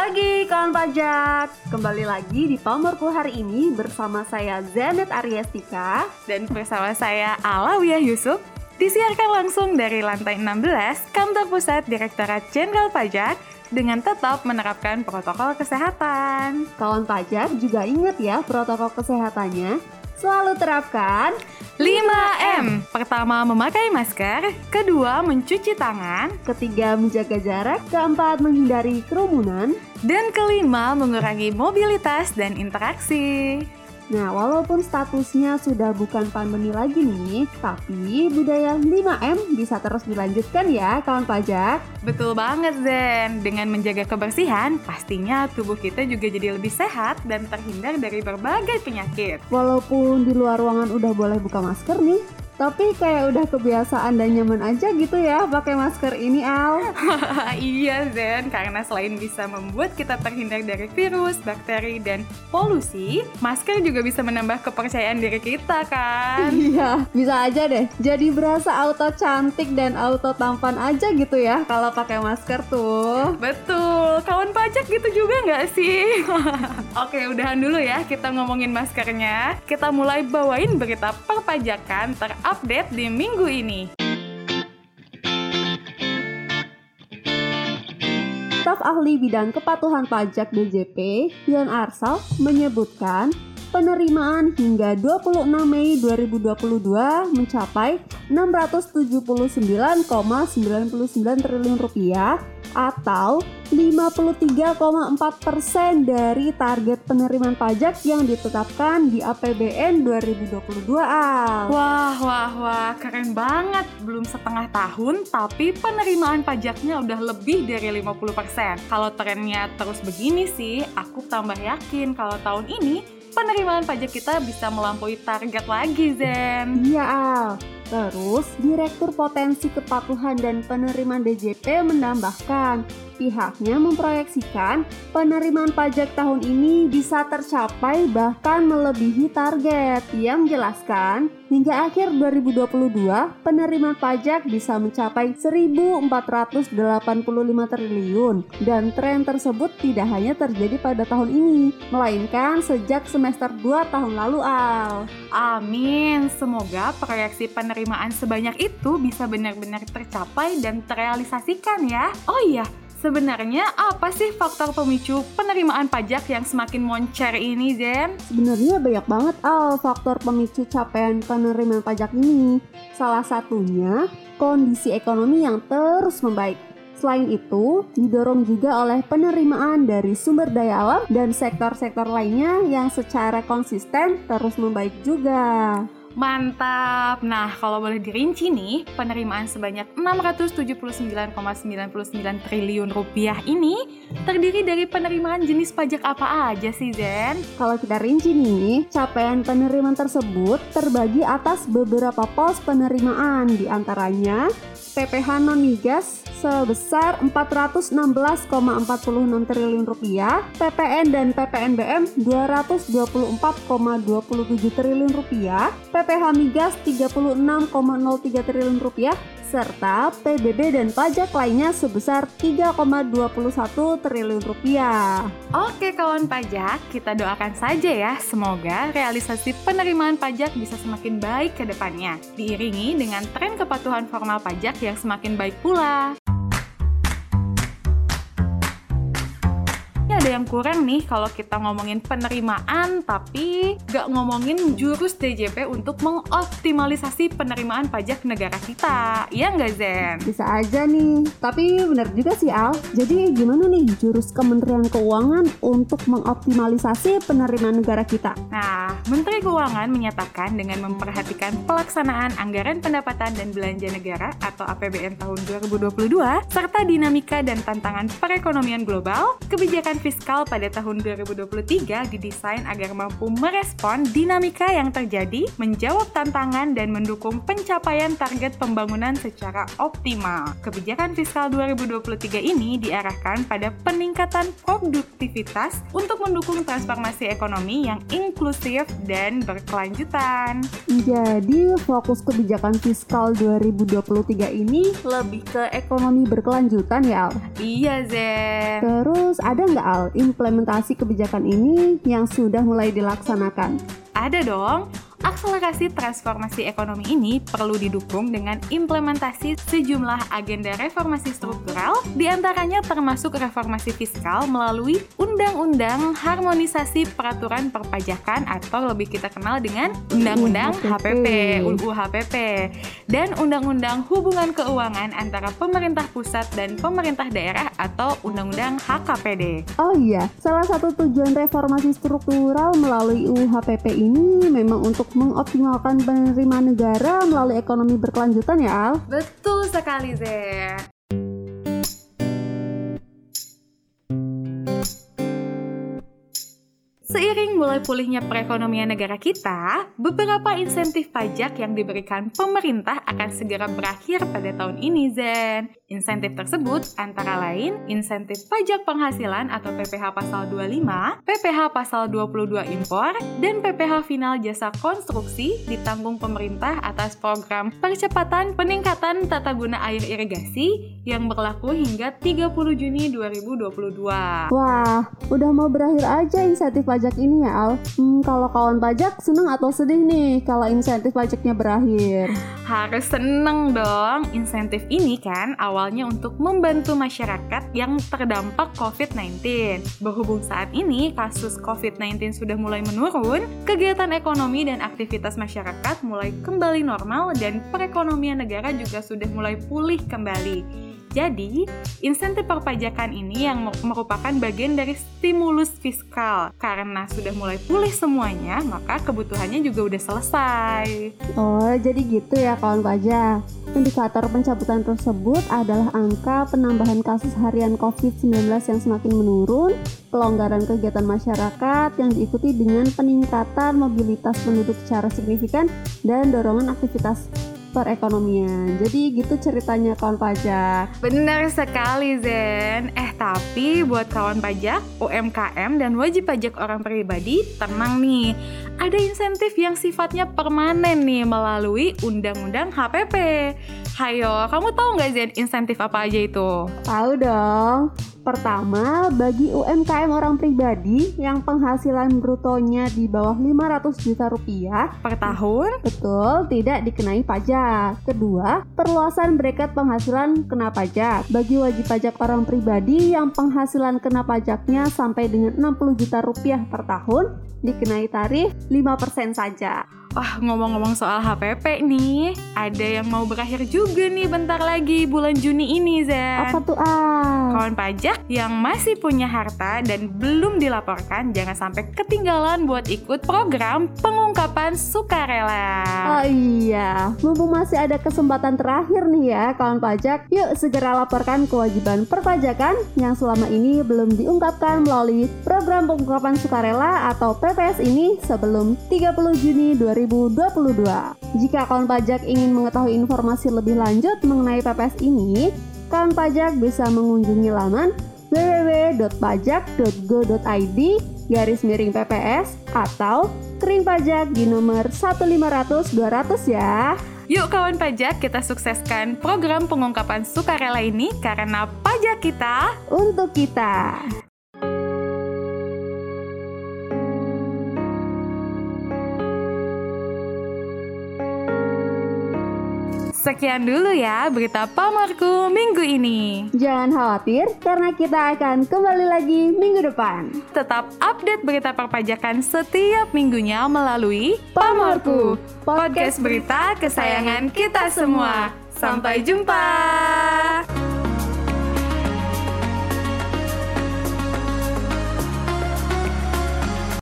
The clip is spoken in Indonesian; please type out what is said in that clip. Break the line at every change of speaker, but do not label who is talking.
pagi kawan pajak. Kembali lagi di Pamorku hari ini bersama saya Zanet Ariestika
Dan bersama saya Alawiyah Yusuf. Disiarkan langsung dari lantai 16 Kantor Pusat Direktorat Jenderal Pajak dengan tetap menerapkan protokol kesehatan.
Kawan pajak juga ingat ya protokol kesehatannya Selalu terapkan
5M. Pertama, memakai masker. Kedua, mencuci tangan.
Ketiga, menjaga jarak Keempat, menghindari kerumunan
Dan kelima, mengurangi mobilitas dan interaksi.
Nah, walaupun statusnya sudah bukan pandemi lagi nih, tapi budaya 5M bisa terus dilanjutkan ya kawan pajak.
Betul banget Zen, dengan menjaga kebersihan, pastinya tubuh kita juga jadi lebih sehat dan terhindar dari berbagai penyakit.
Walaupun di luar ruangan udah boleh buka masker nih, tapi kayak udah kebiasaan dan nyaman aja gitu ya pakai masker ini Al.
iya Zen, karena selain bisa membuat kita terhindar dari virus, bakteri, dan polusi, masker juga bisa menambah kepercayaan diri kita kan?
Iya, bisa aja deh. Jadi berasa auto cantik dan auto tampan aja gitu ya kalau pakai masker tuh.
Betul, kawan pajak gitu juga nggak sih? Oke, udahan dulu ya kita ngomongin maskernya. Kita mulai bawain berita perpajakan ter update di minggu ini.
Staf ahli bidang kepatuhan pajak DJP, Yon Arsal, menyebutkan penerimaan hingga 26 Mei 2022 mencapai 679,99 triliun rupiah atau 53,4 persen dari target penerimaan pajak yang ditetapkan di APBN 2022 Al.
Wah, wah, wah, keren banget. Belum setengah tahun, tapi penerimaan pajaknya udah lebih dari 50 persen. Kalau trennya terus begini sih, aku tambah yakin kalau tahun ini penerimaan pajak kita bisa melampaui target lagi, Zen.
Iya, Al. Terus, Direktur Potensi Kepatuhan dan Penerimaan DJP menambahkan, pihaknya memproyeksikan penerimaan pajak tahun ini bisa tercapai bahkan melebihi target. Ia menjelaskan, hingga akhir 2022, penerimaan pajak bisa mencapai 1.485 triliun dan tren tersebut tidak hanya terjadi pada tahun ini, melainkan sejak semester 2 tahun lalu, Al.
Amin. Semoga proyeksi penerimaan sebanyak itu bisa benar-benar tercapai dan terrealisasikan ya. Oh iya, Sebenarnya apa sih faktor pemicu penerimaan pajak yang semakin moncer ini, Zen?
Sebenarnya banyak banget Al faktor pemicu capaian penerimaan pajak ini. Salah satunya kondisi ekonomi yang terus membaik. Selain itu, didorong juga oleh penerimaan dari sumber daya alam dan sektor-sektor lainnya yang secara konsisten terus membaik juga.
Mantap. Nah, kalau boleh dirinci nih, penerimaan sebanyak 679,99 triliun rupiah ini terdiri dari penerimaan jenis pajak apa aja sih, Zen?
Kalau kita rinci nih, capaian penerimaan tersebut terbagi atas beberapa pos penerimaan, di antaranya PPh non migas sebesar 416,46 triliun rupiah, PPN dan PPNBM 224,27 triliun rupiah, PPh migas 36,03 triliun rupiah, serta PBB dan pajak lainnya sebesar 3,21 triliun rupiah.
Oke kawan pajak, kita doakan saja ya semoga realisasi penerimaan pajak bisa semakin baik ke depannya, diiringi dengan tren kepatuhan formal pajak yang semakin baik pula. Yang kurang nih kalau kita ngomongin penerimaan tapi gak ngomongin jurus DJP untuk mengoptimalisasi penerimaan pajak negara kita. Iya nggak Zen?
Bisa aja nih. Tapi benar juga sih Al. Jadi gimana nih jurus Kementerian Keuangan untuk mengoptimalisasi penerimaan negara kita?
Nah, Menteri Keuangan menyatakan dengan memperhatikan pelaksanaan anggaran pendapatan dan belanja negara atau APBN tahun 2022 serta dinamika dan tantangan perekonomian global, kebijakan fiskal pada tahun 2023 didesain agar mampu merespon dinamika yang terjadi, menjawab tantangan, dan mendukung pencapaian target pembangunan secara optimal. Kebijakan fiskal 2023 ini diarahkan pada peningkatan produktivitas untuk mendukung transformasi ekonomi yang inklusif dan berkelanjutan.
Jadi, fokus kebijakan fiskal 2023 ini lebih ke ekonomi berkelanjutan ya, Al?
Iya, Zen.
Terus ada nggak Al implementasi kebijakan ini yang sudah mulai dilaksanakan?
Ada dong. Akselerasi transformasi ekonomi ini perlu didukung dengan implementasi sejumlah agenda reformasi struktural, di antaranya termasuk reformasi fiskal melalui Undang-Undang Harmonisasi Peraturan Perpajakan atau lebih kita kenal dengan Undang-Undang HPP, UU HPP, dan Undang-Undang Hubungan Keuangan antara pemerintah pusat dan pemerintah daerah atau Undang-Undang HKPD.
Oh iya, salah satu tujuan reformasi struktural melalui UU HPP ini memang untuk mengoptimalkan penerimaan negara melalui ekonomi berkelanjutan ya Al?
Betul sekali Zee. Seiring mulai pulihnya perekonomian negara kita, beberapa insentif pajak yang diberikan pemerintah akan segera berakhir pada tahun ini, Zen. Insentif tersebut antara lain insentif pajak penghasilan atau PPh pasal 25, PPh pasal 22 impor, dan PPh final jasa konstruksi ditanggung pemerintah atas program percepatan peningkatan tata guna air irigasi yang berlaku hingga 30 Juni 2022.
Wah, udah mau berakhir aja insentif pajak ini ya Al. Hmm, kalau kawan pajak seneng atau sedih nih kalau insentif pajaknya berakhir?
Harus seneng dong. Insentif ini kan awalnya untuk membantu masyarakat yang terdampak COVID-19. Berhubung saat ini kasus COVID-19 sudah mulai menurun, kegiatan ekonomi dan aktivitas masyarakat mulai kembali normal dan perekonomian negara juga sudah mulai pulih kembali. Jadi, insentif perpajakan ini yang merupakan bagian dari stimulus fiskal. Karena sudah mulai pulih semuanya, maka kebutuhannya juga udah selesai.
Oh, jadi gitu ya kawan pajak. Indikator pencabutan tersebut adalah angka penambahan kasus harian COVID-19 yang semakin menurun, pelonggaran kegiatan masyarakat yang diikuti dengan peningkatan mobilitas penduduk secara signifikan, dan dorongan aktivitas perekonomian. Jadi gitu ceritanya kawan pajak.
Benar sekali Zen. Eh tapi buat kawan pajak, UMKM dan wajib pajak orang pribadi tenang nih. Ada insentif yang sifatnya permanen nih melalui Undang-Undang HPP. Hayo, kamu tahu nggak Zen insentif apa aja itu?
Tahu dong. Pertama, bagi UMKM orang pribadi yang penghasilan brutonya di bawah 500 juta rupiah
per tahun,
betul, tidak dikenai pajak. Kedua, perluasan bracket penghasilan kena pajak. Bagi wajib pajak orang pribadi yang penghasilan kena pajaknya sampai dengan 60 juta rupiah per tahun, dikenai tarif 5% saja.
Wah, ngomong-ngomong soal HPP nih, ada yang mau berakhir juga nih bentar lagi bulan Juni ini, Zen.
Apa tuh, ah?
Kawan pajak yang masih punya harta dan belum dilaporkan, jangan sampai ketinggalan buat ikut program pengungkapan sukarela.
Oh iya, mumpung masih ada kesempatan terakhir nih ya, kawan pajak, yuk segera laporkan kewajiban perpajakan yang selama ini belum diungkapkan melalui program pengungkapan sukarela atau PPS ini sebelum 30 Juni 2020. 2022. Jika kawan pajak ingin mengetahui informasi lebih lanjut mengenai PPS ini, kawan pajak bisa mengunjungi laman www.pajak.go.id garis miring PPS atau kering pajak di nomor 15000 200 ya.
Yuk kawan pajak, kita sukseskan program pengungkapan sukarela ini karena pajak kita
untuk kita.
Sekian dulu ya berita pamarku minggu ini.
Jangan khawatir karena kita akan kembali lagi minggu depan.
Tetap update berita perpajakan setiap minggunya melalui Pamarku, podcast berita kesayangan kita semua. Sampai jumpa.